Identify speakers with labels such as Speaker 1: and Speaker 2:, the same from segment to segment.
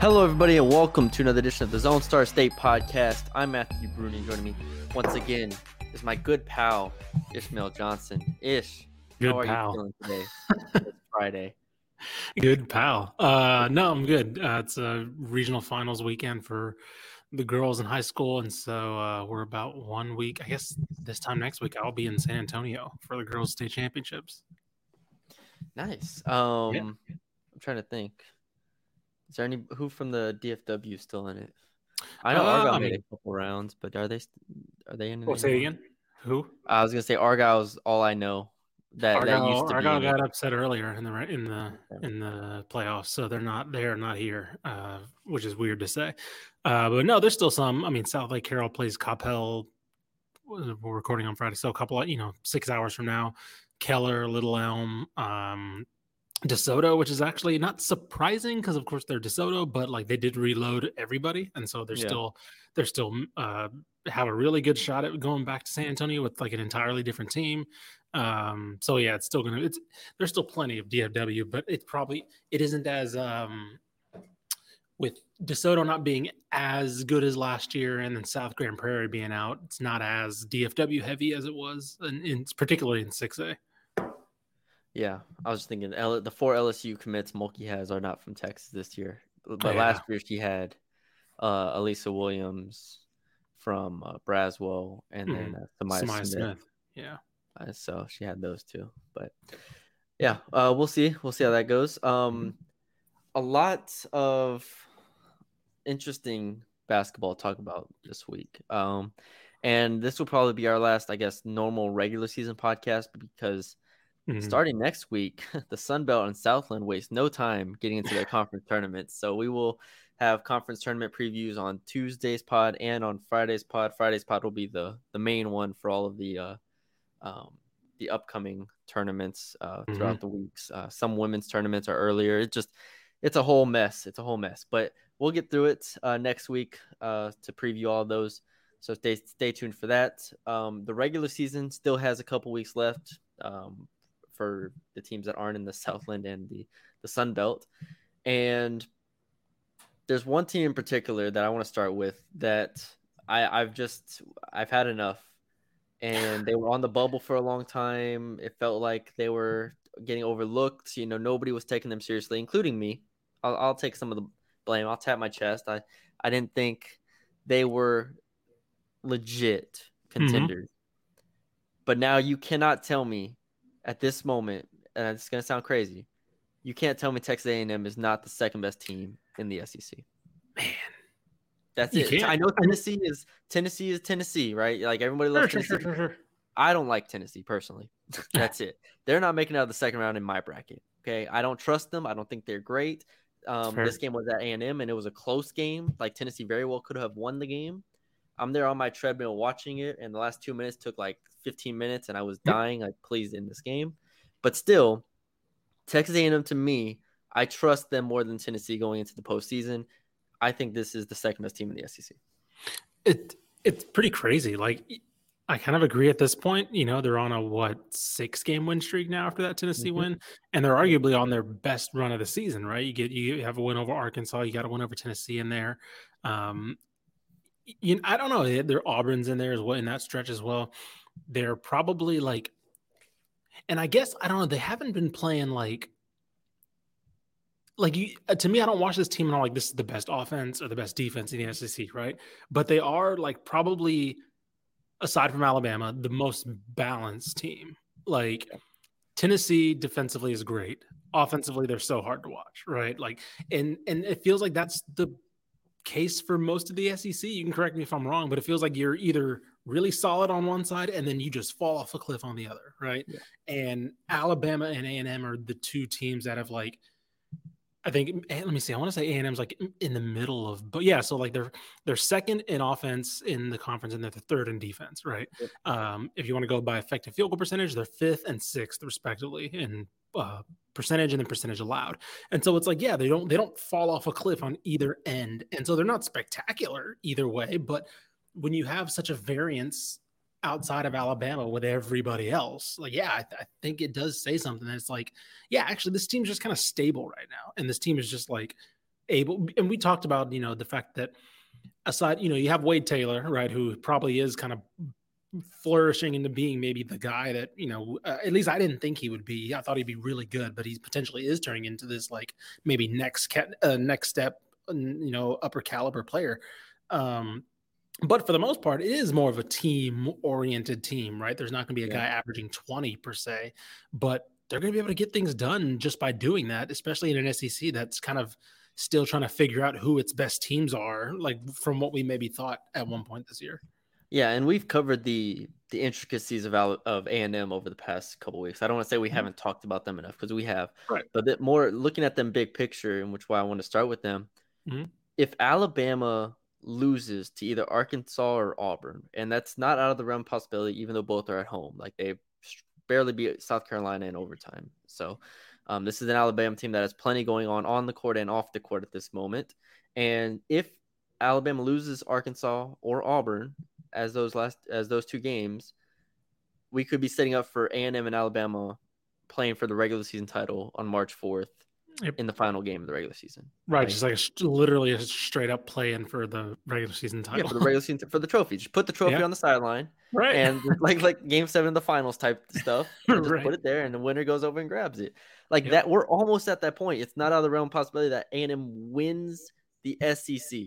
Speaker 1: Hello, everybody, and welcome to another edition of the Lone Star State podcast. I'm Matthew Bruni, and joining me once again is my good pal Ishmael Johnson. Ish,
Speaker 2: Good
Speaker 1: how are
Speaker 2: pal.
Speaker 1: you feeling today? it's Friday.
Speaker 2: Good pal. Uh, no, I'm good. Uh, it's a regional finals weekend for the girls in high school, and so uh, we're about one week. I guess this time next week I'll be in San Antonio for the girls' state championships.
Speaker 1: Nice. Um, I'm trying to think. Is there any who from the DFW still in it? I know
Speaker 2: Uh,
Speaker 1: Argyle
Speaker 2: I
Speaker 1: made a couple rounds, but are they are they in?
Speaker 2: Oh,
Speaker 1: it
Speaker 2: say again. Who?
Speaker 1: I was gonna say Argyle's all I know. That that
Speaker 2: Argyle,
Speaker 1: used to
Speaker 2: Argyle
Speaker 1: be.
Speaker 2: got upset earlier in the in the in the playoffs, so they're not they're not here, uh, which is weird to say. Uh, but no, there's still some. I mean, Southlake Carroll plays Coppell. We're recording on Friday, so a couple of you know six hours from now, Keller, Little Elm, um, DeSoto, which is actually not surprising because of course they're DeSoto, but like they did reload everybody, and so they're
Speaker 1: Yeah.
Speaker 2: still they're still uh, have a really good shot at going back to San Antonio with like an entirely different team. Um, so yeah, it's still gonna it's there's still plenty of DFW, but it's probably it isn't as um with DeSoto not being as good as last year and then South Grand Prairie being out, it's not as DFW heavy as it was in, in particularly in 6A.
Speaker 1: Yeah, I was just thinking L- the four LSU commits Mulkey has are not from Texas this year, but
Speaker 2: Oh, yeah.
Speaker 1: last year she had uh, Elisa Williams from uh, Braswell and then uh, Sa'Myah
Speaker 2: Sa'Myah
Speaker 1: Smith.
Speaker 2: Smith. Yeah.
Speaker 1: Uh, so she had those two, but yeah, uh, we'll see. We'll see how that goes. Um, a lot of interesting basketball to talk about this week. Um, and this will probably be our last, I guess, normal regular season podcast because
Speaker 2: Mhm.
Speaker 1: starting next week, the Sun Belt and Southland waste no time getting into their conference tournaments. So we will have conference tournament previews on Tuesday's pod and on Friday's pod. Friday's pod will be the the main one for all of the uh, um, the upcoming tournaments uh, throughout the weeks. Uh, some women's tournaments are earlier. It just it's a whole mess. It's a whole mess. But we'll get through it uh, next week uh, to preview all those. So stay stay tuned for that. Um, the regular season still has a couple weeks left um, for the teams that aren't in the Southland and the the Sun Belt. And there's one team in particular that I want to start with that I, I've just I've had enough. And they were on the bubble for a long time. It felt like they were getting overlooked. You know, nobody was taking them seriously, including me. I'll, I'll take some of the blame. I'll tap my chest. I, I didn't think they were legit mm-hmm. contenders. But now you cannot tell me at this moment, and it's going to sound crazy, you can't tell me Texas A&M is not the second best team in the SEC.
Speaker 2: Man.
Speaker 1: That's
Speaker 2: You
Speaker 1: it.
Speaker 2: can't.
Speaker 1: I know Tennessee is Tennessee is Tennessee, right? Like everybody loves
Speaker 2: sure,
Speaker 1: Tennessee.
Speaker 2: sure, sure, sure.
Speaker 1: I don't like Tennessee personally. That's it. They're not making it out of the second round in my bracket. Okay, I don't trust them. I don't think they're great. Um, this game was at A and M, and it was a close game. Like Tennessee very well could have won the game. I'm there on my treadmill watching it, and the last two minutes took like 15 minutes, and I was dying. Like, please end this game. But still, Texas A&M to me, I trust them more than Tennessee going into the postseason. I think this is the second best team in the SEC.
Speaker 2: It it's pretty crazy. Like I kind of agree at this point. You know, they're on a what six game win streak now after that Tennessee
Speaker 1: Mhm.
Speaker 2: win, and they're arguably on their best run of the season. Right? You get you have a win over Arkansas. You got a win over Tennessee in there. Um, you know, I don't know. There are Auburn's in there as well in that stretch as well. They're probably like, and I guess I don't know. They haven't been playing like like you uh, to me, I don't watch this team and I'm like, this is the best offense or the best defense in the SEC, right? But they are like probably aside from Alabama, the most balanced team. Like Tennessee defensively is great. Offensively, they're so hard to watch, right? Like, and and it feels like that's the case for most of the SEC. You can correct me if I'm wrong, but it feels like you're either really solid on one side and then you just fall off a cliff on the other, right? Yeah. And Alabama and A&M are the two teams that have like I think eh, let me see. I want to say A and M's like in the middle of, but yeah. So like they're they're second in offense in the conference, and they're the third in defense, right? Yep. Um, if you want to go by effective field goal percentage, they're fifth and sixth respectively in uh, percentage and then percentage allowed. And so it's like, yeah, they don't they don't fall off a cliff on either end, and so they're not spectacular either way. But when you have such a variance outside of Alabama with everybody else. Like, yeah, I, th- I, think it does say something. It's like, yeah, actually, this team's just kind of stable right now, and this team is just like able. And we talked about, you know, the fact that aside, you know, you have Wade Taylor, right, who probably is kind of flourishing into being maybe the guy that you know uh, at least i didn't think he would be i thought he'd be really good but he potentially is turning into this like maybe next uh, next step you know upper caliber player um but for the most part, it is more of a team oriented team, right? There's not going to be a yeah. guy averaging 20 per se, but they're going to be able to get things done just by doing that, especially in an SEC that's kind of still trying to figure out who its best teams are, like from what we maybe thought at one point this year.
Speaker 1: Yeah, and we've covered the the intricacies of of A and M over the past couple weeks. I don't want to say we mm-hmm. haven't talked about them enough because we have,
Speaker 2: right.
Speaker 1: but that more looking at them big picture, and which why I want to start with them. Mm-hmm. If Alabama loses to either Arkansas or Auburn, and that's not out of the realm possibility, even though both are at home. Like they barely beat South Carolina in overtime. So um, this is an Alabama team that has plenty going on on the court and off the court at this moment. And if Alabama loses Arkansas or Auburn as those last as those two games, we could be setting up for A and M and Alabama playing for the regular season title on March fourth yep. in the final game of the regular season.
Speaker 2: Right, just like a, literally a straight up play in for the regular season title.
Speaker 1: Yeah, for the regular season for the trophy. Just put the trophy yeah. on the sideline.
Speaker 2: Right.
Speaker 1: And like like game seven of the finals type stuff. Just right. put it there and the winner goes over and grabs it. Like yep. that we're almost at that point. It's not out of the realm of possibility that A&M wins the SEC.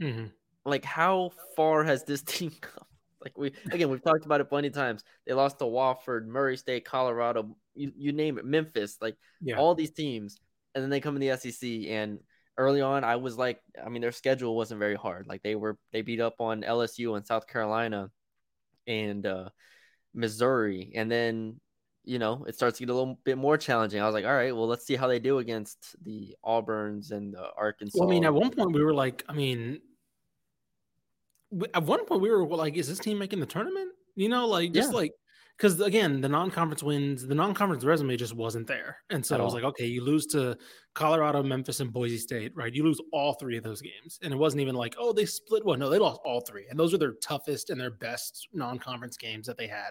Speaker 2: Mm-hmm.
Speaker 1: Like how far has this team come? Like we again, we've talked about it plenty of times. They lost to Wofford, Murray State, Colorado, you, you name it, Memphis, like yeah. all these teams and then they come in the SEC and early on I was like I mean their schedule wasn't very hard. Like they were they beat up on LSU and South Carolina and uh, Missouri and then you know it starts to get a little bit more challenging. I was like, all right, well let's see how they do against the Auburns and the Arkansas.
Speaker 2: Well, I mean, at one point we were like, I mean, at one point we were like, is this team making the tournament? You know, like just yeah. like because again, the non-conference wins, the non-conference resume just wasn't there, and so I was like, okay, you lose to Colorado, Memphis, and Boise State, right? You lose all three of those games, and it wasn't even like, oh, they split one. No, they lost all three, and those are their toughest and their best non-conference games that they had,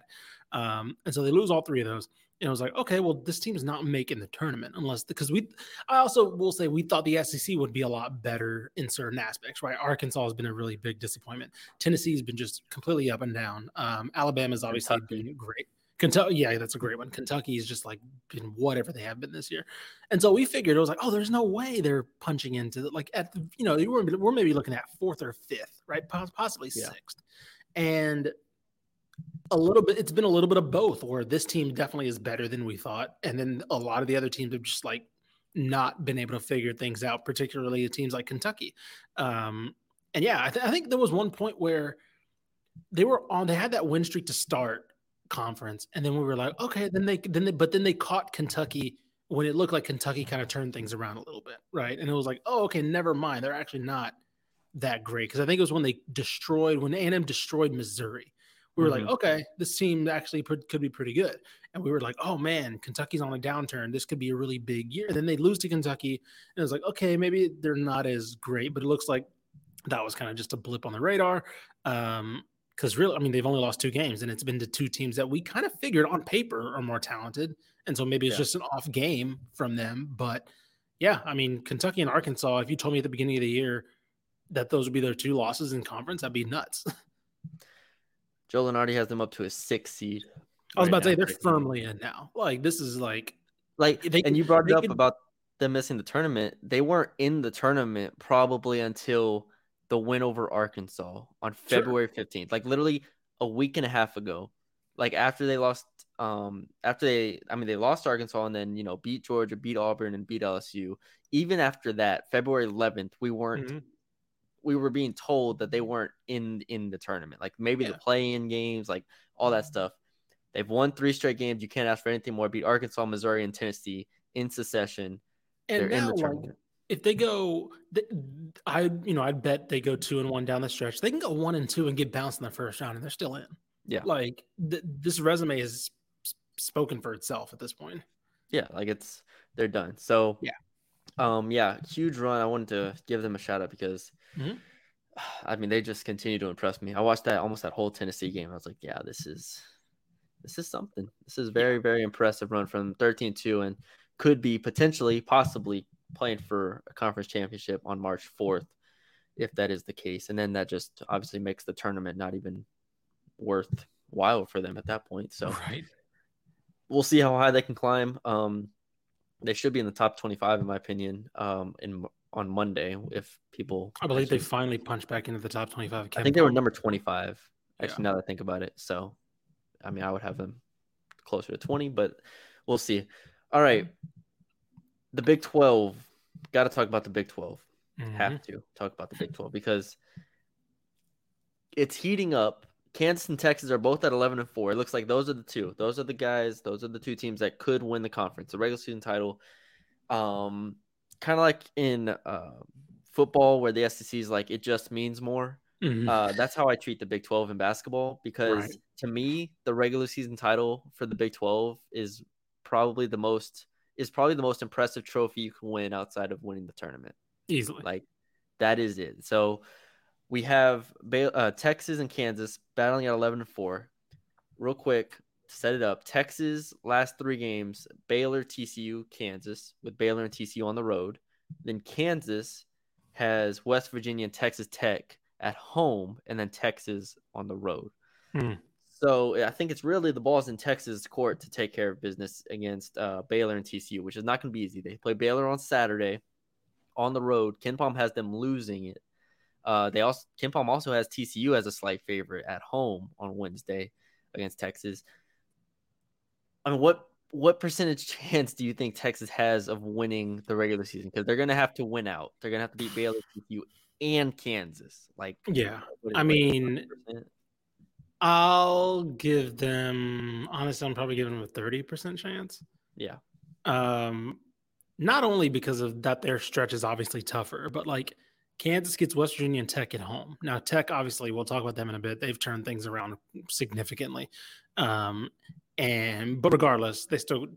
Speaker 2: um, and so they lose all three of those. And I was like, okay, well, this team is not making the tournament unless because we. I also will say we thought the SEC would be a lot better in certain aspects, right? Arkansas has been a really big disappointment. Tennessee has been just completely up and down. Um, Alabama's obviously Kentucky. been great. Kentucky, yeah, that's a great one. Kentucky is just like been whatever they have been this year, and so we figured it was like, oh, there's no way they're punching into the, like at the, you know we're, we're maybe looking at fourth or fifth, right? Possibly yeah. sixth, and a little bit. It's been a little bit of both, where this team definitely is better than we thought, and then a lot of the other teams have just like not been able to figure things out, particularly the teams like Kentucky. Um, and yeah, I, th- I think there was one point where they were on. They had that win streak to start conference, and then we were like, okay, then they then they, but then they caught Kentucky when it looked like Kentucky kind of turned things around a little bit, right? And it was like, oh, okay, never mind. They're actually not that great because I think it was when they destroyed when A&M destroyed Missouri we were mm-hmm. like, okay, this team actually could be pretty good. And we were like, oh man, Kentucky's on a downturn. This could be a really big year. And then they lose to Kentucky. And it was like, okay, maybe they're not as great, but it looks like that was kind of just a blip on the radar. Um, because really, I mean, they've only lost two games, and it's been to two teams that we kind of figured on paper are more talented, and so maybe it's yeah. just an off game from them. But yeah, I mean, Kentucky and Arkansas. If you told me at the beginning of the year that those would be their two losses in conference, that'd be nuts.
Speaker 1: Joe Lunardi has them up to a six seed.
Speaker 2: I was right about to say they're firmly in now. Like this is like
Speaker 1: like they, and you brought it up can, about them missing the tournament, they weren't in the tournament probably until the win over Arkansas on. February 15th. Like literally a week and a half ago. Like after they lost um after they I mean they lost Arkansas and then, you know, beat Georgia, beat Auburn and beat LSU. Even after that, February 11th, we weren't
Speaker 2: Mhm.
Speaker 1: We were being told that they weren't in in the tournament. Like maybe
Speaker 2: Yeah.
Speaker 1: the play-in games, like all that stuff. They've won three straight games. You can't ask for anything more. Beat Arkansas, Missouri, and Tennessee in succession.
Speaker 2: And
Speaker 1: They're in
Speaker 2: now,
Speaker 1: the
Speaker 2: like, if they go, th- I you know I'd bet they go two and one down the stretch. They can go one and two and get bounced in the first round, and they're still in.
Speaker 1: Yeah.
Speaker 2: like th- this resume is spoken for itself at this point.
Speaker 1: Yeah, like it's they're done. So
Speaker 2: Yeah.
Speaker 1: um, yeah, huge run. I wanted to give them a shout out because,
Speaker 2: Mhm.
Speaker 1: I mean, they just continue to impress me. I watched that almost that whole Tennessee game. I was like, yeah, this is this is something. This is very very impressive run from 13-2 and could be potentially possibly playing for a conference championship on March 4th if that is the case. And then that just obviously makes the tournament not even worthwhile for them at that point. So
Speaker 2: right.
Speaker 1: we'll see how high they can climb. Um, they should be in the top 25, in my opinion, um, in on Monday if people.
Speaker 2: I believe they finally punched back into the top twenty-five.
Speaker 1: I think they were number 25. Actually,
Speaker 2: Yeah.
Speaker 1: now that I think about it, so I mean, I would have them closer to 20, but we'll see. All right, the Big 12. Got to talk about the Big 12.
Speaker 2: Mhm.
Speaker 1: Have to talk about the Big 12 because it's heating up. Kansas and Texas are both at 11 and 4. It looks like those are the two. Those are the guys, those are the two teams that could win the conference, the regular season title. Um kind of like in uh, football where the SEC is like it just means more.
Speaker 2: Mhm.
Speaker 1: Uh, that's how I treat the Big 12 in basketball because
Speaker 2: Right.
Speaker 1: to me, the regular season title for the Big 12 is probably the most is probably the most impressive trophy you can win outside of winning the tournament.
Speaker 2: Easily.
Speaker 1: Like that is it. So we have uh, Texas and Kansas battling at 11 and 4. Real quick set it up. Texas last 3 games, Baylor, TCU, Kansas with Baylor and TCU on the road. Then Kansas has West Virginia and Texas Tech at home and then Texas on the road.
Speaker 2: Hmm.
Speaker 1: So I think it's really the ball's in Texas court to take care of business against uh, Baylor and TCU, which is not going to be easy. They play Baylor on Saturday on the road. KenPom has them losing it. Uh, they also KenPom also has TCU as a slight favorite at home on Wednesday against Texas. I mean, what what percentage chance do you think Texas has of winning the regular season? Because they're going to have to win out. They're going to have to beat Baylor, TCU, and Kansas. Like,
Speaker 2: yeah.
Speaker 1: is
Speaker 2: I
Speaker 1: like
Speaker 2: mean,
Speaker 1: 100%?
Speaker 2: I'll give them honestly, I'm probably giving them a 30% chance.
Speaker 1: yeah,
Speaker 2: Um, not only because of that their stretch is obviously tougher, but like Kansas gets West Virginia and Tech at home. Now, Tech, obviously, we'll talk about them in a bit. They've turned things around significantly. Um, and but regardless, they still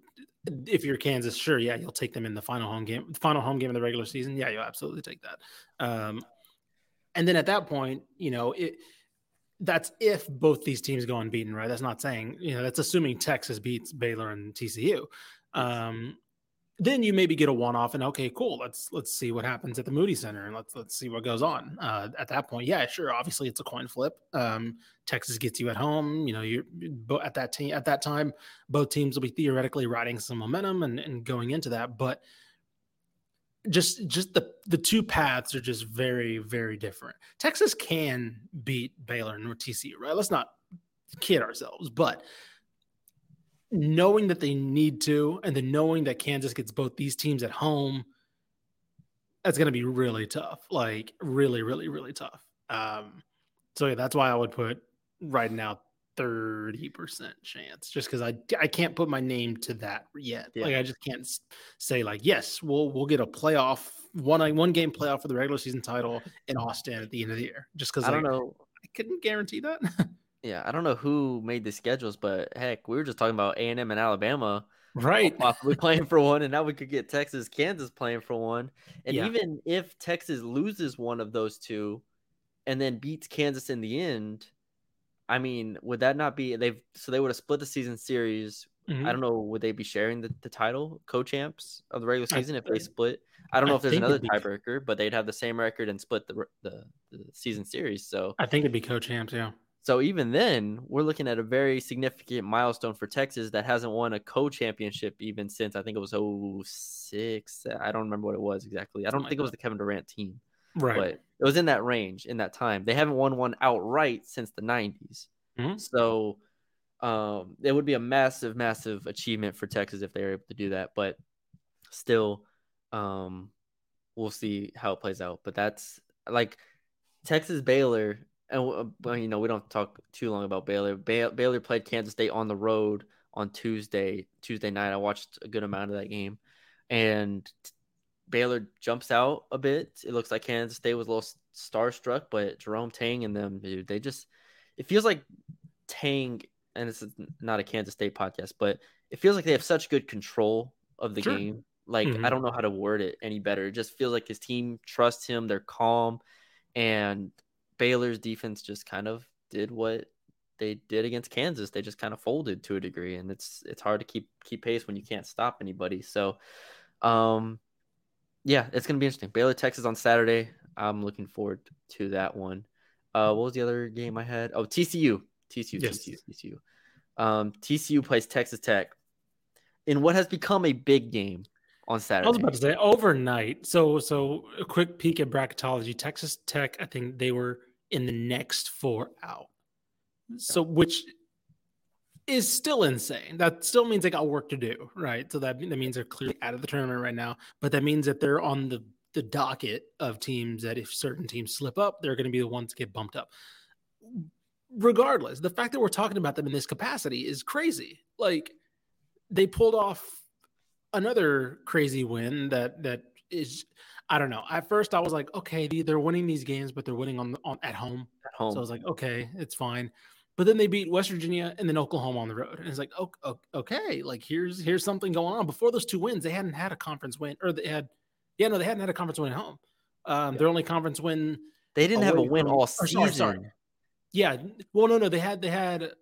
Speaker 2: if you're Kansas, sure, yeah, you'll take them in the final home game, final home game of the regular season. Yeah, you'll absolutely take that. Um, and then at that point, you know, it that's if both these teams go unbeaten, right? That's not saying, you know, that's assuming Texas beats Baylor and TCU. Um, then you maybe get a one-off and okay, cool. Let's let's see what happens at the Moody Center and let's let's see what goes on. Uh, at that point, yeah, sure. Obviously, it's a coin flip. Um, Texas gets you at home. You know, you're at that team at that time, both teams will be theoretically riding some momentum and, and going into that. But just just the the two paths are just very very different. Texas can beat Baylor and TCU, right? Let's not kid ourselves, but knowing that they need to, and then knowing that Kansas gets both these teams at home, that's going to be really tough. Like really, really, really tough. Um, so yeah, that's why I would put right now thirty percent chance, just because I I can't put my name to that yet.
Speaker 1: Yeah.
Speaker 2: Like I just can't say like yes, we'll we'll get a playoff one one game playoff for the regular season title in Austin at the end of the year, just because
Speaker 1: I don't know.
Speaker 2: I couldn't guarantee that.
Speaker 1: Yeah, I don't know who made the schedules, but heck, we were just talking about A and M and Alabama
Speaker 2: right.
Speaker 1: possibly playing for one, and now we could get Texas, Kansas playing for one. And
Speaker 2: Yeah.
Speaker 1: even if Texas loses one of those two, and then beats Kansas in the end, I mean, would that not be they've so they would have split the season series?
Speaker 2: Mhm.
Speaker 1: I don't know. Would they be sharing the, the title, co-champs of the regular
Speaker 2: I
Speaker 1: season if they split? I don't know
Speaker 2: I
Speaker 1: if there's another tiebreaker, but they'd have the same record and split the the, the season series. So
Speaker 2: I think it'd be co-champs. Yeah.
Speaker 1: So even then, we're looking at a very significant milestone for Texas that hasn't won a co-championship even since I think it was 06. I don't remember what it was exactly. I don't think it was the Kevin Durant team,
Speaker 2: Right.
Speaker 1: but it was in that range in that time. They haven't won one outright since the 90s.
Speaker 2: Mhm.
Speaker 1: So um, it would be a massive, massive achievement for Texas if they were able to do that. But still, um, we'll see how it plays out. But that's like Texas Baylor, and uh, well, you know we don't talk too long about Baylor. Ba- Baylor played Kansas State on the road on Tuesday. Tuesday night, I watched a good amount of that game, and Baylor jumps out a bit. It looks like Kansas State was a little starstruck, but Jerome Tang and them, dude, they just it feels like Tang, and this is not a Kansas State podcast, but it feels like they have such good control of the
Speaker 2: Sure.
Speaker 1: game. Like
Speaker 2: Mhm.
Speaker 1: I don't know how to word it any better. It just feels like his team trusts him. They're calm, and Baylor's defense just kind of did what they did against Kansas. They just kind of folded to a degree, and it's it's hard to keep keep pace when you can't stop anybody. So, um, yeah, it's gonna be interesting. Baylor Texas on Saturday. I'm looking forward to that one. Uh, what was the other game I had? Oh, TCU, TCU,
Speaker 2: Yes.
Speaker 1: TCU, TCU. Um, TCU plays Texas Tech in what has become a big game on Saturday.
Speaker 2: I was about to say overnight. So so a quick peek at bracketology. Texas Tech, I think they were in the next four out. So which is still insane. That still means they got work to do, right? So that that means they're clearly out of the tournament right now. But that means that they're on the the docket of teams that if certain teams slip up, they're going to be the ones to get bumped up. Regardless, the fact that we're talking about them in this capacity is crazy. Like they pulled off another crazy win that that is I don't know. At first I was like, okay, they- they're winning these games, but they're winning on, on at home.
Speaker 1: at home.
Speaker 2: So I was like, okay, it's fine. But then they beat West Virginia and then Oklahoma on the road, and it's like, okay, like here's here's something going on. Before those two wins, they hadn't had a conference win, or they had, yeah, no, they hadn't had a conference win at home. Um, Their only conference win,
Speaker 1: they didn't have a win
Speaker 2: from-
Speaker 1: all season.
Speaker 2: sorry, sorry. yeah. Well, no, no, they had they had.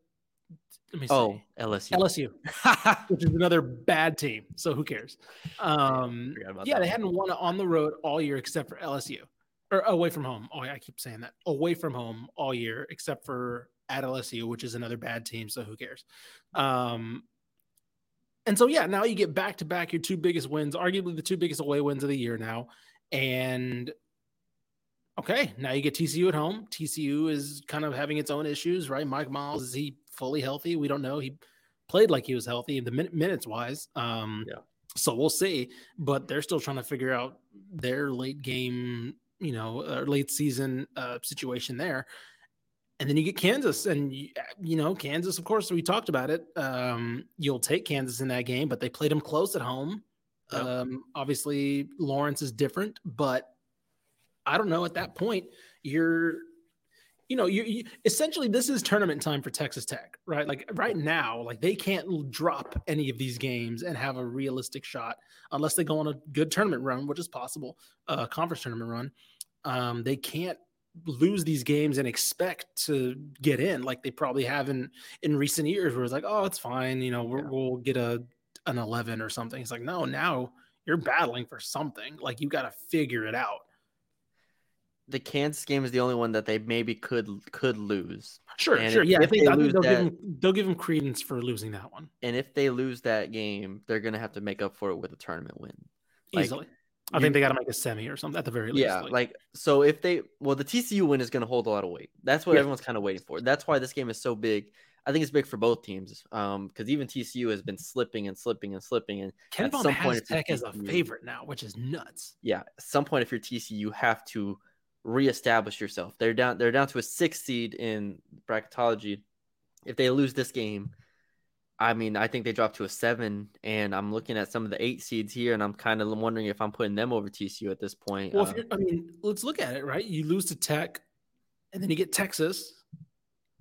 Speaker 2: Let me see.
Speaker 1: Oh, LSU.
Speaker 2: LSU, which is another bad team. So who cares? Um, yeah, they
Speaker 1: one.
Speaker 2: hadn't won on the road all year except for LSU or away from home. Oh, I keep saying that away from home all year except for at LSU, which is another bad team. So who cares? Um, and so yeah, now you get back to back your two biggest wins, arguably the two biggest away wins of the year now, and okay, now you get TCU at home. TCU is kind of having its own issues, right? Mike Miles is he fully healthy? We don't know. He played like he was healthy the min- minutes wise. Um,
Speaker 1: Yeah.
Speaker 2: So we'll see, but they're still trying to figure out their late game, you know, uh, late season uh, situation there. And then you get Kansas, and you, you know Kansas. Of course, we talked about it. Um, you'll take Kansas in that game, but they played them close at home.
Speaker 1: Yep.
Speaker 2: Um, obviously, Lawrence is different, but I don't know. At that point, you're, you know, you, you essentially this is tournament time for Texas Tech, right? Like right now, like they can't drop any of these games and have a realistic shot unless they go on a good tournament run, which is possible, a conference tournament run. Um, they can't lose these games and expect to get in like they probably have in in recent years where it's like oh it's fine you know
Speaker 1: Yeah.
Speaker 2: we'll get a an 11 or something it's like no now you're battling for something like you got to figure it out
Speaker 1: the Kansas game is the only one that they maybe could could lose.
Speaker 2: sure
Speaker 1: And
Speaker 2: sure
Speaker 1: if-
Speaker 2: yeah i
Speaker 1: if
Speaker 2: think, I think
Speaker 1: lose
Speaker 2: they'll, give them, they'll give them credence for losing that one
Speaker 1: And if they lose that game, they're gonna have to make up for it with a tournament win. Like,
Speaker 2: easily i
Speaker 1: you-
Speaker 2: think they got to make a semi or something at the very least
Speaker 1: Yeah, like so if they well the TCU win is going to hold a lot of weight. That's what
Speaker 2: Yeah.
Speaker 1: everyone's kind of waiting for. That's why this game is so big. I think it's big for both teams. Um cuz even TCU has been slipping and slipping and slipping and
Speaker 2: ken
Speaker 1: at some point
Speaker 2: tech as a favorite now which is nuts
Speaker 1: yeah, at some point if you're TCU you have to reestablish yourself. They're down they're down to a 6 seed in bracketology. If they lose this game, I mean, I think they drop to a 7 and I'm looking at some of the 8 seeds here and I'm kind of wondering if I'm putting them over TCU at this point.
Speaker 2: Well,
Speaker 1: Uh,
Speaker 2: if you're, I mean, let's look at it, right? You lose to Tech, and then you get Texas,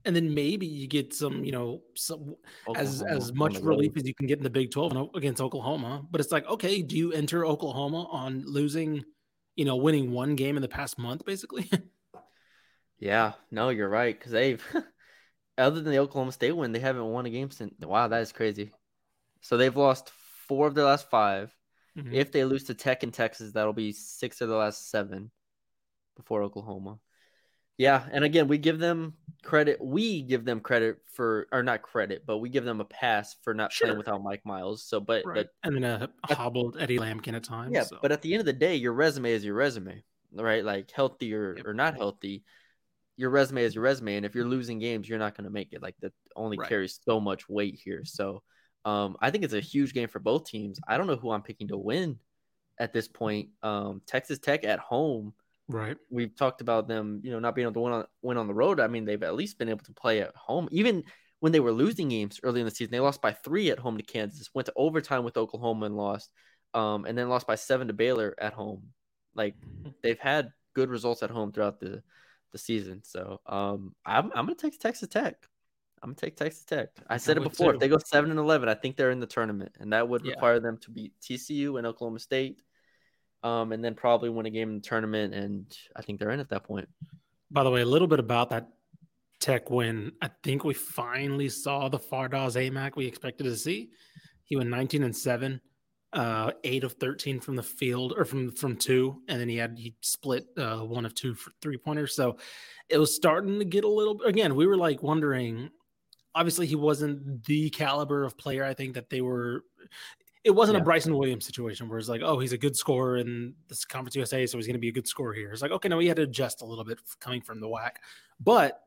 Speaker 2: and then maybe you get some, you know, some as
Speaker 1: Oklahoma
Speaker 2: as
Speaker 1: on
Speaker 2: much relief as you can get in the Big Twelve against Oklahoma. But it's like, okay, do you enter Oklahoma on losing, you know, winning one game in the past month, basically?
Speaker 1: Yeah, no, you're right. Because they've, other than the Oklahoma State win, they haven't won a game since. Wow, that is crazy. So they've lost four of their last 5
Speaker 2: Mhm.
Speaker 1: If they lose to Tech and Texas, that'll be six of the last seven before Oklahoma. Yeah, and again, we give them credit we give them credit for or not credit, but we give them a pass for not
Speaker 2: Sure.
Speaker 1: playing without Mike Miles. So but
Speaker 2: Right.
Speaker 1: but
Speaker 2: and then a, a hobbled Eddie Lampkin at times.
Speaker 1: yeah,
Speaker 2: so.
Speaker 1: but at the end of the day, your resume is your resume, right? Like healthy or,
Speaker 2: Yep.
Speaker 1: or not healthy, your resume is your resume. And if you're losing games, you're not going to make it. Like that only
Speaker 2: Right.
Speaker 1: carries so much weight here. So um, I think it's a huge game for both teams. I don't know who I'm picking to win at this point. Um, Texas Tech at home.
Speaker 2: Right.
Speaker 1: We've talked about them, you know, not being able to win on win on the road. I mean, they've at least been able to play at home, even when they were losing games early in the season. They lost by three at home to Kansas, went to overtime with Oklahoma and lost, um, and then lost by seven to Baylor at home. Like they've had good results at home throughout the the season. So um, I'm I'm gonna take Texas Tech. I'm gonna take Texas Tech. I said it before.
Speaker 2: too.
Speaker 1: If they go seven and eleven, I think they're in the tournament, and that would
Speaker 2: Yeah.
Speaker 1: require them to beat TCU and Oklahoma State, um, and then probably win a game in the tournament. And I think they're in at that point.
Speaker 2: By the way, a little bit about that Tech win. I think we finally saw the Fardaws Aimaq we expected to see. He went 19 and 7, uh, 8 of 13 from the field or from from two, and then he had he split uh, one of two for three pointers. So it was starting to get a little again, we were like wondering obviously he wasn't the caliber of player I think that they were it wasn't
Speaker 1: Yeah.
Speaker 2: a Bryson Williams situation where it's like, oh, he's a good scorer in this Conference USA, so he's going to be a good scorer here. It's like, okay, no, he had to adjust a little bit coming from the WAC, but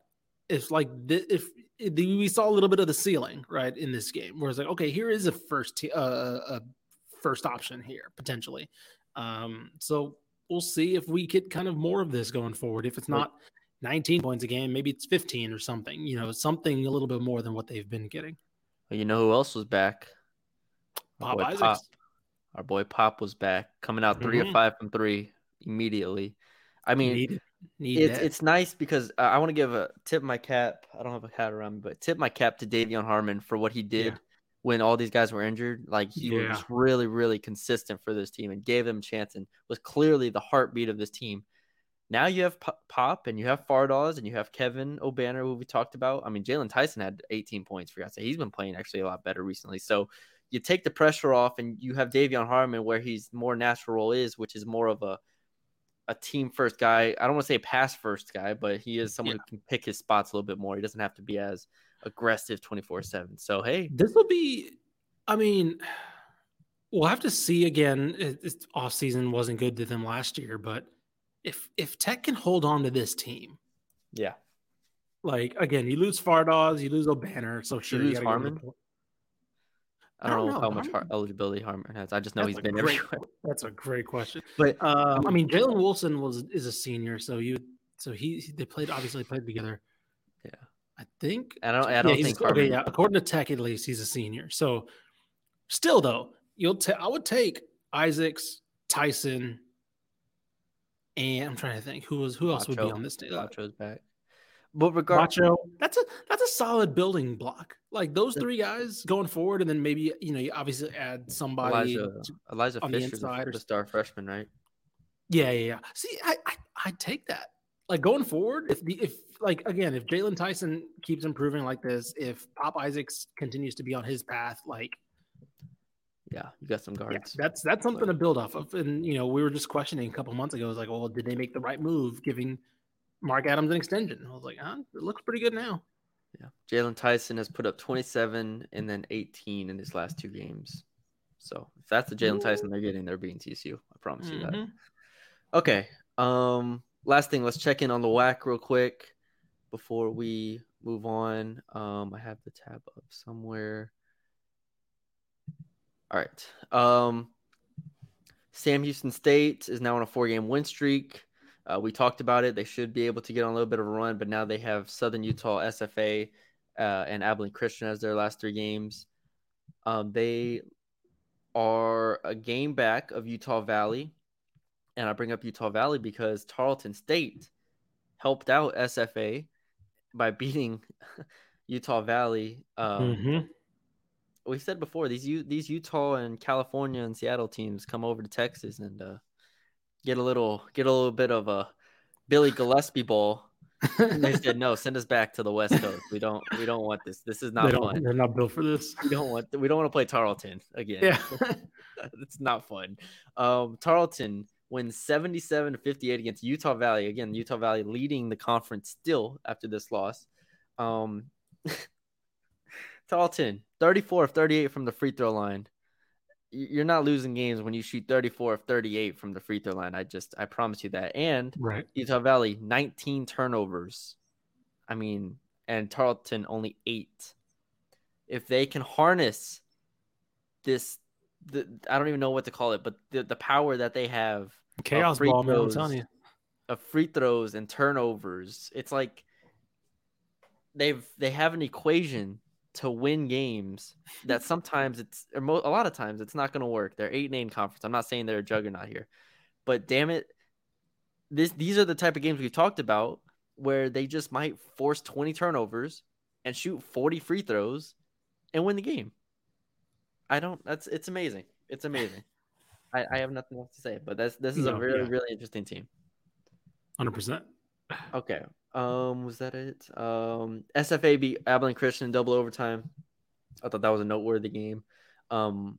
Speaker 2: if like th- if, if we saw a little bit of the ceiling right in this game, where it's like, okay, here is a first t- uh, a first option here potentially. Um, so we'll see if we get kind of more of this going forward. If it's not 19 points a game, maybe it's 15 or something. You know, something a little bit more than what they've been getting.
Speaker 1: But you know who else was back? Our
Speaker 2: Bob
Speaker 1: boy
Speaker 2: Isaacs.
Speaker 1: Pop. Our boy Pop was back, coming out 3
Speaker 2: Mhm.
Speaker 1: of five from three immediately. I mean,
Speaker 2: need, need
Speaker 1: it's
Speaker 2: that.
Speaker 1: it's nice because uh, I want to give a tip my cap. I don't have a hat around me, but tip my cap to De'Vion Harmon for what he did
Speaker 2: Yeah.
Speaker 1: when all these guys were injured. Like he
Speaker 2: Yeah.
Speaker 1: was really, really consistent for this team and gave them a chance and was clearly the heartbeat of this team. Now you have Pop and you have Fardaws and you have Kevin Obanor, who we talked about. I mean, Jalen Tyson had 18 points for you. He's been playing actually a lot better recently. So you take the pressure off and you have De'Vion Harmon where he's more natural role is, which is more of a a team first guy. I don't want to say pass first guy, but he is someone who can pick his spots a little bit more. He doesn't have to be as aggressive 24 7. So, hey,
Speaker 2: This will be, I mean, we'll have to see again. It- It's off season wasn't good to them last year, but if if Tech can hold on to this team,
Speaker 1: yeah.
Speaker 2: like again, you lose Fardaws, you lose Obanor, so sure
Speaker 1: lose
Speaker 2: gotta go
Speaker 1: Harmon?
Speaker 2: po-
Speaker 1: I don't, know, how much har- eligibility Harmon has. I just know
Speaker 2: That's
Speaker 1: he's been
Speaker 2: great,
Speaker 1: everywhere.
Speaker 2: That's a great question.
Speaker 1: But
Speaker 2: Uh, I mean, Jalen Wilson was is a senior, so you so he they played obviously played together.
Speaker 1: Yeah.
Speaker 2: I think
Speaker 1: I don't, I don't
Speaker 2: he's-
Speaker 1: think
Speaker 2: okay. Yeah, according to Tech, at least he's a senior. So, still though, you'll ta- I would take Isaacs, Tyson, and I'm trying to think who was who else would be on this team. Uh,
Speaker 1: Macho's back. But regardless,
Speaker 2: Macho. That's a that's a solid building block. Like those three guys going forward, and then maybe you know you obviously add somebody.
Speaker 1: Elijah,
Speaker 2: to-
Speaker 1: Elijah
Speaker 2: on the
Speaker 1: Fisher's
Speaker 2: inside or
Speaker 1: the star freshman, right?
Speaker 2: Yeah, yeah, yeah. See, I, I I'd take that. Like going forward, if the if like again, if Jalen Tyson keeps improving like this, if Pop Isaacs continues to be on his path, like
Speaker 1: Yeah, you got some
Speaker 2: yeah,
Speaker 1: guards.
Speaker 2: that's that's something to build off of. And you know, we were just questioning a couple months ago. It was like, well, did they make the right move giving Mark Adams an extension? I was like, huh, it looks pretty good now.
Speaker 1: Yeah. Jalen Tyson has put up 27 and then 18 in his last two games. So if that's the Jalen Tyson they're getting, they're beating TCU. I promise you that.
Speaker 2: Mhm.
Speaker 1: Okay. Um, last thing, let's check in on the WAC real quick before we move on. Um, I have the tab up somewhere. All right. Um, Sam Houston State is now on a four-game win streak. Uh, we talked about it. They should be able to get on a little bit of a run, but now they have Southern Utah SFA uh, and Abilene Christian as their last three games. Um, they are a game back of Utah Valley. And I bring up Utah Valley because Tarleton State helped out SFA by beating Utah Valley. Um,
Speaker 2: Mhm.
Speaker 1: We said before these U- these Utah and California and Seattle teams come over to Texas and uh, get a little get a little bit of a Billy Gillispie ball. And they said no, send us back to the West Coast. We don't we don't want this. This is not
Speaker 2: don't,
Speaker 1: fun.
Speaker 2: they're not built for this.
Speaker 1: We don't want we don't want to play Tarleton again.
Speaker 2: Yeah.
Speaker 1: it's not fun. Um, Tarleton wins 77 to 58 against Utah Valley. Again, Utah Valley leading the conference still after this loss. Um, Tarleton, 34 of 38 from the free throw line. You're not losing games when you shoot 34 of 38 from the free throw line. I just, I promise you that. And
Speaker 2: Right.
Speaker 1: Utah Valley, 19 turnovers. I mean, and Tarleton only eight. If they can harness this, the I don't even know what to call it, but the, the power that they have
Speaker 2: Chaos
Speaker 1: free
Speaker 2: ball, man. I'm
Speaker 1: throws.
Speaker 2: telling you.
Speaker 1: of free throws and turnovers, it's like they've they have an equation to win games that sometimes it's or mo- a lot of times it's not going to work. They're eight and eight conference. I'm not saying they're a juggernaut here, but damn it, this these are the type of games we've talked about where they just might force 20 turnovers and shoot 40 free throws and win the game. I don't. That's it's amazing. It's amazing. I, I have nothing else to say, but that's this is a really
Speaker 2: yeah.
Speaker 1: really interesting team.
Speaker 2: Hundred percent.
Speaker 1: Okay. Um, was that it? Um, SFA beat Abilene Christian in double overtime. I thought that was a noteworthy game. Um,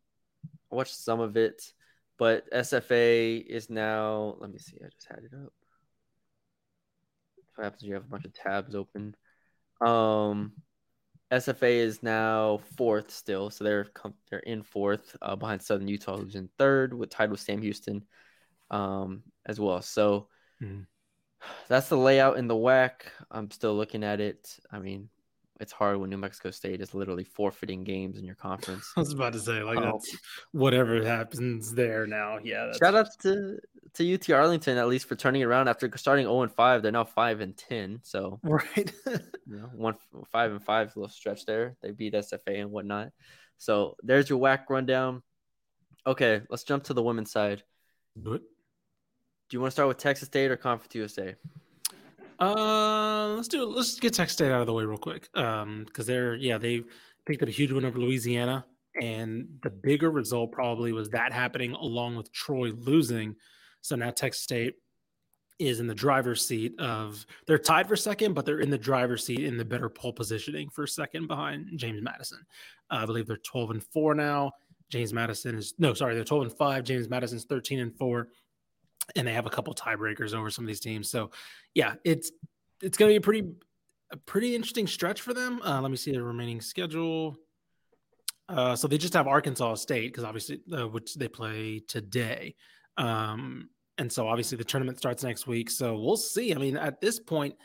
Speaker 1: I watched some of it, but SFA is now. Let me see. I just had it up. What happens? You have a bunch of tabs open. Um, SFA is now fourth still, so they're com- they're in fourth uh, behind Southern Utah, who's in third, with tied with Sam Houston, um, as well. So
Speaker 2: Mhm.
Speaker 1: That's the layout in the WAC. I'm still looking at it. I mean, it's hard when New Mexico State is literally forfeiting games in your conference.
Speaker 2: I was about to say like
Speaker 1: Oh.
Speaker 2: that's um, whatever happens there now. Yeah. That's
Speaker 1: Shout out to to UT Arlington at least for turning around after starting 0 and 5. They're now 5 and 10. So
Speaker 2: right.
Speaker 1: you know, one five and five little stretch there. They beat SFA and whatnot. So there's your WAC rundown. Okay, let's jump to the women's side.
Speaker 2: but
Speaker 1: Do you want to start with Texas State or Conference USA?
Speaker 2: Uh, let's do. Let's get Texas State out of the way real quick. Um, because they're yeah they picked up a huge win over Louisiana, and the bigger result probably was that happening along with Troy losing. So now Texas State is in the driver's seat of they're tied for second, but they're in the driver's seat in the better pole positioning for second behind James Madison. Uh, I believe they're 12 and four now. James Madison is no, sorry, they're 12 and five. James Madison's 13 and four, and they have a couple tiebreakers over some of these teams. So, yeah, it's it's going to be a pretty a pretty interesting stretch for them. Uh, let me see the remaining schedule. Uh, so they just have Arkansas State because obviously uh, which they play today, um, and so obviously the tournament starts next week. So we'll see. I mean, at this point,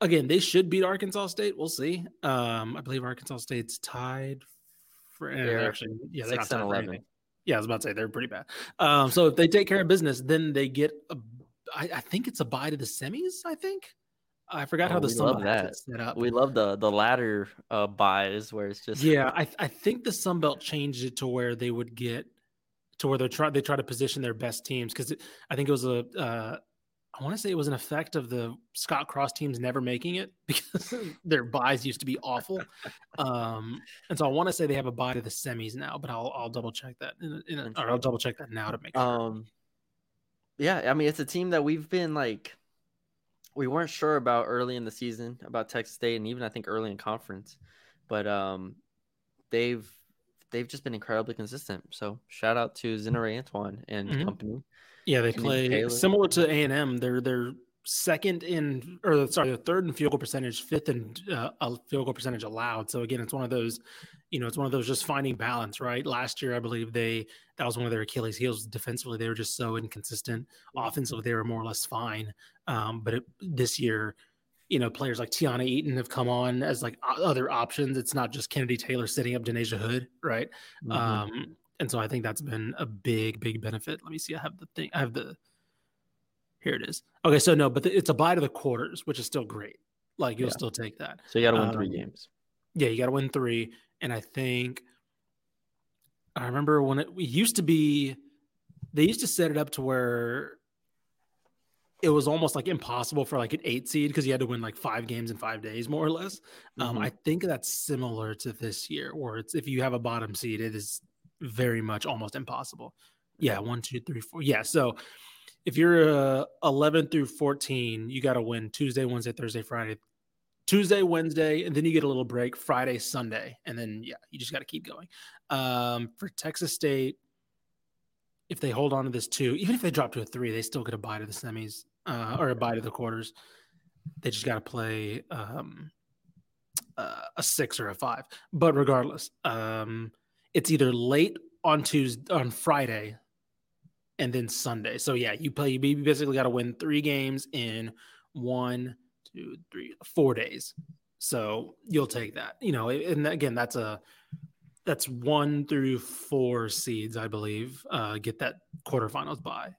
Speaker 2: again, they should beat Arkansas State. We'll see. Um, I believe Arkansas State's tied for
Speaker 1: They're
Speaker 2: actually, yeah,
Speaker 1: six and
Speaker 2: tied for
Speaker 1: 11.
Speaker 2: anything. Yeah, I was about to say they're pretty bad. Um, so if they take care of business, then they get a, I, I think it's a bye to the semis. I think I forgot
Speaker 1: Oh,
Speaker 2: how the Sun Belt set up.
Speaker 1: We love the the ladder uh, byes where it's just
Speaker 2: yeah, I, I think the Sun Belt changed it to where they would get to where they try they try to position their best teams because I think it was a uh, I want to say it was an effect of the Scott Cross teams never making it because their byes used to be awful, um, and so I want to say they have a bye to the semis now, but I'll I'll double check that in, in a, or I'll double check that now to make sure.
Speaker 1: Um, yeah, I mean it's a team that we've been like, we weren't sure about early in the season about Texas State, and even I think early in conference, but um, they've they've just been incredibly consistent. So shout out to Zinare Antoine and
Speaker 2: Mhm.
Speaker 1: company.
Speaker 2: Yeah, they play similar to A and M. They're they're second in, or sorry, they're third in field goal percentage, fifth in uh, a field goal percentage allowed. So again, it's one of those, you know, it's one of those just finding balance, right? Last year, I believe they that was one of their Achilles heels defensively. They were just so inconsistent. Offensively, they were more or less fine. Um, but it, this year, you know, players like Tiana Eaton have come on as like other options. It's not just Kennedy Taylor sitting up Denasia Hood, right?
Speaker 1: Mhm.
Speaker 2: Um, and so I think that's been a big, big benefit. Let me see. I have the thing. I have the. Here it is. Okay, so no, but the, it's a bye to the quarters, which is still great. Like you'll
Speaker 1: Yeah.
Speaker 2: still take that.
Speaker 1: so you got to win three
Speaker 2: um,
Speaker 1: games.
Speaker 2: Yeah, you got to win three, and I think I remember when it, it used to be. They used to set it up to where it was almost like impossible for like an eight seed because you had to win like five games in five days, more or less. Um,
Speaker 1: Mhm.
Speaker 2: I think that's similar to this year, where it's if you have a bottom seed, it is very much almost impossible. Yeah, one, two, three, four. Yeah, so if you're uh, 11 through 14, you got to win Tuesday, Wednesday, Thursday, Friday, Tuesday, Wednesday, and then you get a little break Friday, Sunday, and then yeah, you just got to keep going. Um, for Texas State, if they hold on to this two, even if they drop to a three, they still get a bye to the semis uh, or a bye to the quarters. They just got to play. Um, uh, a six or a five. But regardless, um, it's either late on Tuesday on Friday and then Sunday. So yeah, you play. You basically got to win three games in one, two, three, four days. So you'll take that. You know, and again, that's a that's one through four seeds, I believe, uh, get that quarterfinals bye.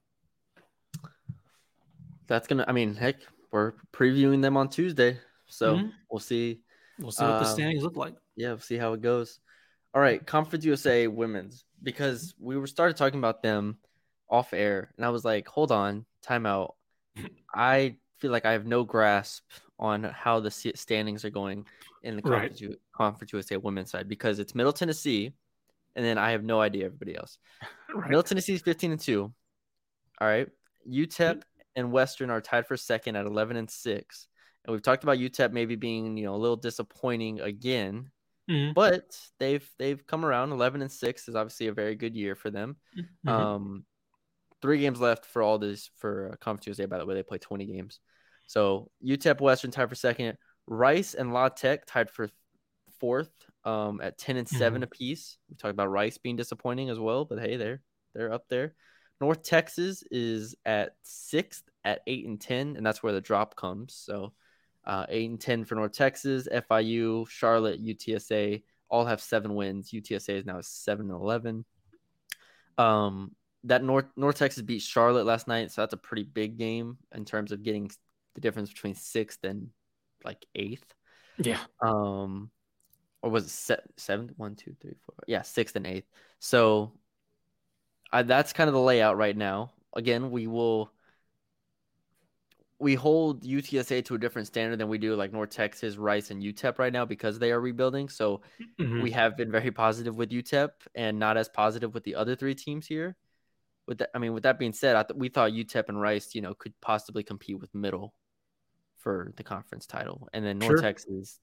Speaker 1: That's gonna. I mean, heck, we're previewing them on Tuesday, so mm-hmm. we'll see.
Speaker 2: We'll see what um, the standings look like.
Speaker 1: Yeah, we'll see how it goes. All right, Conference USA women's because we were started talking about them off air, and I was like, hold on, timeout. I feel like I have no grasp on how the standings are going in the Conference, right. U- Conference USA women's side because it's Middle Tennessee, and then I have no idea everybody else. Right. Middle Tennessee is 15 and 2. All right. UTEP mm-hmm. and Western are tied for second at 11 and 6. And we've talked about UTEP maybe being, you know, a little disappointing again. Mm-hmm. But they've they've come around. Eleven and six is obviously a very good year for them. Mm-hmm. Um, three games left for all this for uh, Conference USA. By the way, they play twenty games. So UTEP Western tied for second. Rice and La Tech tied for fourth um, at ten and 7 mm-hmm. apiece. We talked about Rice being disappointing as well, but hey, they're they're up there. North Texas is at sixth at eight and ten, and that's where the drop comes. So uh, eight and ten for North Texas, FIU, Charlotte, UTSA all have seven wins. UTSA is now seven and eleven. Um, that North North Texas beat Charlotte last night, so that's a pretty big game in terms of getting the difference between sixth and like eighth.
Speaker 2: Yeah.
Speaker 1: Um, or was it se- seventh? One, two, three, four. Yeah, sixth and eighth. So I, that's kind of the layout right now. Again, we will we hold UTSA to a different standard than we do like North Texas, Rice, and UTEP right now because they are rebuilding. So mm-hmm. we have been very positive with UTEP and not as positive with the other three teams here. With that, I mean, with that being said, I th- we thought UTEP and Rice, you know, could possibly compete with Middle for the conference title, and then North sure. Texas.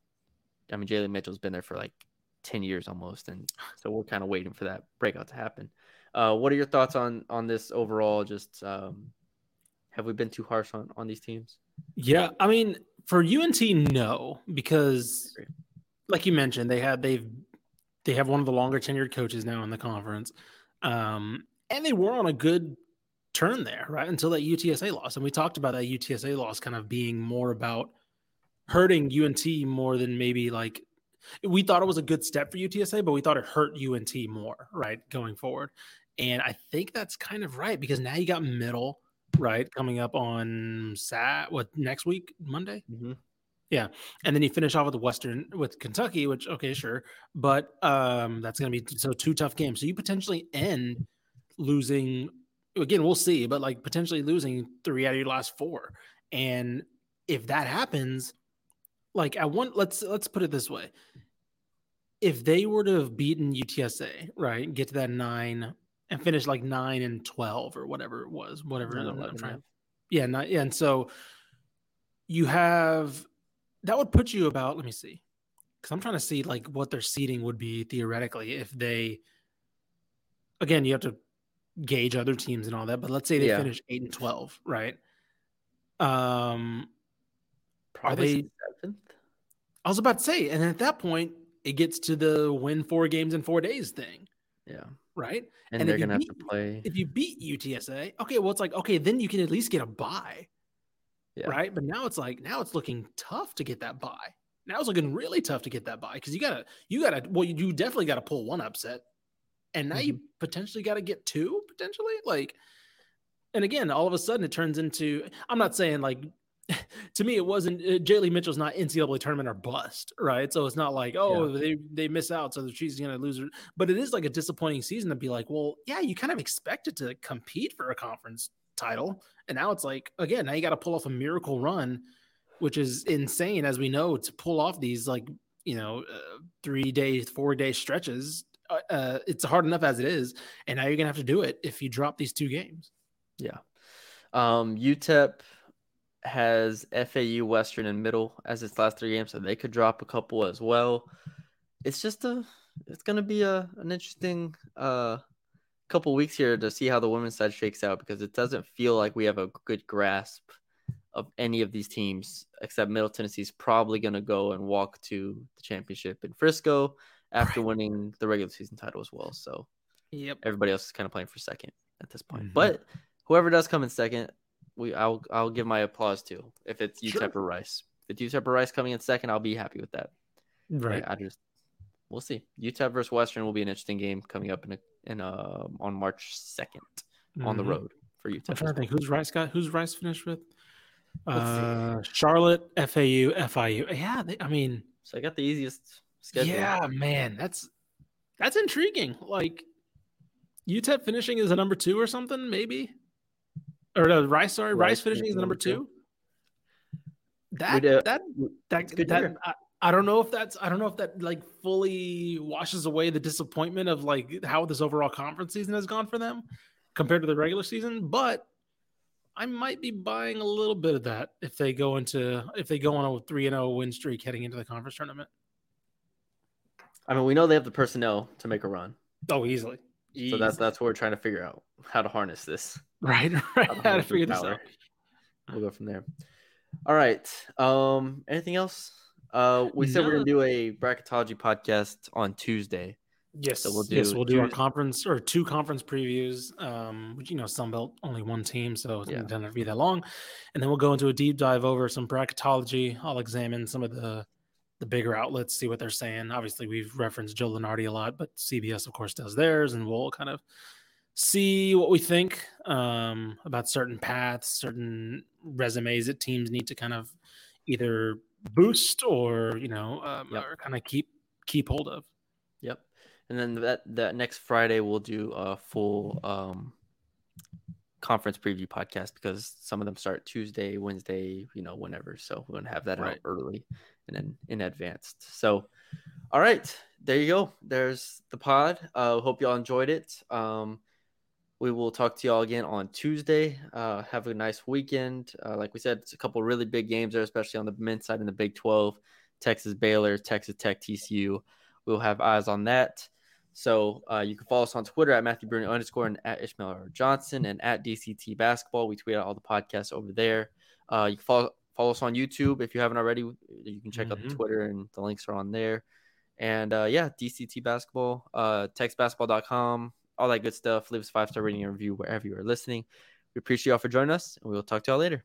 Speaker 1: I mean, Jalie Mitchell's been there for like ten years almost, and so we're kind of waiting for that breakout to happen. Uh, what are your thoughts on on this overall? Just um, have we been too harsh on on these teams?
Speaker 2: Yeah, I mean, for UNT, no, because like you mentioned, they had they've they have one of the longer tenured coaches now in the conference, um, and they were on a good turn there, right? Until that UTSA loss, and we talked about that UTSA loss kind of being more about hurting UNT more than maybe like we thought it was a good step for UTSA, but we thought it hurt UNT more, right, going forward. And I think that's kind of right because now you got middle, right, coming up on Sat what next week, Monday? Mm-hmm. Yeah. And then you finish off with the Western with Kentucky, which okay, sure. But um that's gonna be so two tough games. So you potentially end losing again, we'll see, but like potentially losing three out of your last four. And if that happens, like I want let's let's put it this way. If they were to have beaten UTSA, right, get to that nine and finished like nine and twelve or whatever it was, whatever. Trying. Yeah, not yeah. And so you have that would put you about. Let me see, because I'm trying to see like what their seating would be theoretically if they. Again, you have to gauge other teams and all that, but let's say they yeah. finish eight and twelve, right? Um,
Speaker 1: probably seventh.
Speaker 2: I was about to say, and at that point, it gets to the win four games in four days thing.
Speaker 1: Yeah
Speaker 2: right?
Speaker 1: And, and they're gonna beat, have to play.
Speaker 2: If you beat UTSA, okay, well, it's like okay, then you can at least get a bye, yeah. right? But now it's like now it's looking tough to get that bye. Now it's looking really tough to get that bye because you gotta you gotta well you definitely gotta pull one upset, and now mm-hmm. you potentially got to get two potentially like. And again, all of a sudden it turns into. I'm not saying like to me, it wasn't uh, Jalie Mitchell's not NCAA tournament or bust, right? So it's not like, oh, yeah. they they miss out, so the she's gonna lose. Her. But it is like a disappointing season to be like, well, yeah, you kind of expected to compete for a conference title, and now it's like again, now you got to pull off a miracle run, which is insane, as we know, to pull off these like you know uh, three day, four day stretches. Uh, uh, it's hard enough as it is, and now you're gonna have to do it if you drop these two games.
Speaker 1: Yeah. Um, UTEP has FAU, Western, and Middle as its last three games, so they could drop a couple as well. It's just a, it's gonna be a an interesting uh couple weeks here to see how the women's side shakes out because it doesn't feel like we have a good grasp of any of these teams, except Middle Tennessee's probably to go and walk to the championship in Frisco after
Speaker 2: Right.
Speaker 1: winning the regular season title as well. So
Speaker 2: Yep.
Speaker 1: everybody else is kind of playing for second at this point.
Speaker 2: Mhm.
Speaker 1: But whoever does come in second, we I'll I'll give my applause to. If it's
Speaker 2: Sure.
Speaker 1: UTEP or Rice, if it's UTEP or Rice coming in second, I'll be happy with that.
Speaker 2: Right.
Speaker 1: I, I just we'll see. UTEP versus Western will be an interesting game coming up in a, in uh on March second on the
Speaker 2: Mhm.
Speaker 1: road for UTEP.
Speaker 2: I'm trying to think who's Rice got. Who's Rice finished with? Uh, Charlotte, FAU, FIU. Yeah, they, I mean,
Speaker 1: So I got the easiest schedule.
Speaker 2: yeah, man, that's that's intriguing. Like UTEP finishing as a number two or something, maybe, or no, Rice. Sorry, Rice,
Speaker 1: Rice
Speaker 2: finishing
Speaker 1: is
Speaker 2: number
Speaker 1: two.
Speaker 2: That
Speaker 1: uh,
Speaker 2: that that,
Speaker 1: good
Speaker 2: that. I, I don't know if that's I don't know if that like fully washes away the disappointment of like how this overall conference season has gone for them compared to the regular season, but I might be buying a little bit of that if they go into if they go on a three and zero win streak heading into the conference tournament.
Speaker 1: I mean, we know they have the personnel to make a run.
Speaker 2: Oh, easily.
Speaker 1: So that's that's what we're trying to figure out how to harness this.
Speaker 2: right. Right.
Speaker 1: How to
Speaker 2: How to figure
Speaker 1: this
Speaker 2: this
Speaker 1: power.
Speaker 2: out.
Speaker 1: We'll go from there. All right. Um, anything else? Uh, we said we're gonna do a bracketology podcast on Tuesday.
Speaker 2: Yes,
Speaker 1: So we'll
Speaker 2: yes,
Speaker 1: do
Speaker 2: we'll do our conference or two conference previews. Um, you know, Sunbelt only one team, so it
Speaker 1: Yeah.
Speaker 2: doesn't be that long. And then we'll go into a deep dive over some bracketology. I'll examine some of the the bigger outlets, see what they're saying. Obviously, we've referenced Joe Lunardi a lot, but CBS, of course, does theirs, and we'll kind of see what we think um, about certain paths, certain resumes that teams need to kind of either boost or you know, um,
Speaker 1: Yep.
Speaker 2: or kind of keep keep hold of.
Speaker 1: Yep. And then that that next Friday we'll do a full um conference preview podcast because some of them start Tuesday, Wednesday, you know, whenever. So we're gonna have that out early and then in advanced. So all right, there you go. There's the pod. Uh hope y'all enjoyed it. Um we will talk to y'all again on Tuesday. Uh, have a nice weekend. Uh, like we said, it's a couple really big games there, especially on the men's side in the Big 12. Texas Baylor, Texas Tech, TCU. We'll have eyes on that. So uh, you can follow us on Twitter at Matthew Bruni underscore and at Ishmael R. Johnson and at DCT Basketball. We tweet out all the podcasts over there. Uh, you can follow, follow us on YouTube if you haven't already. You can check out the
Speaker 2: Mhm.
Speaker 1: Twitter and the links are on there. And uh, yeah, DCT Basketball, uh, textbasketball.com, all that good stuff. Leave us five star rating and review wherever you are listening. We appreciate y'all for joining us, and we will talk to y'all later.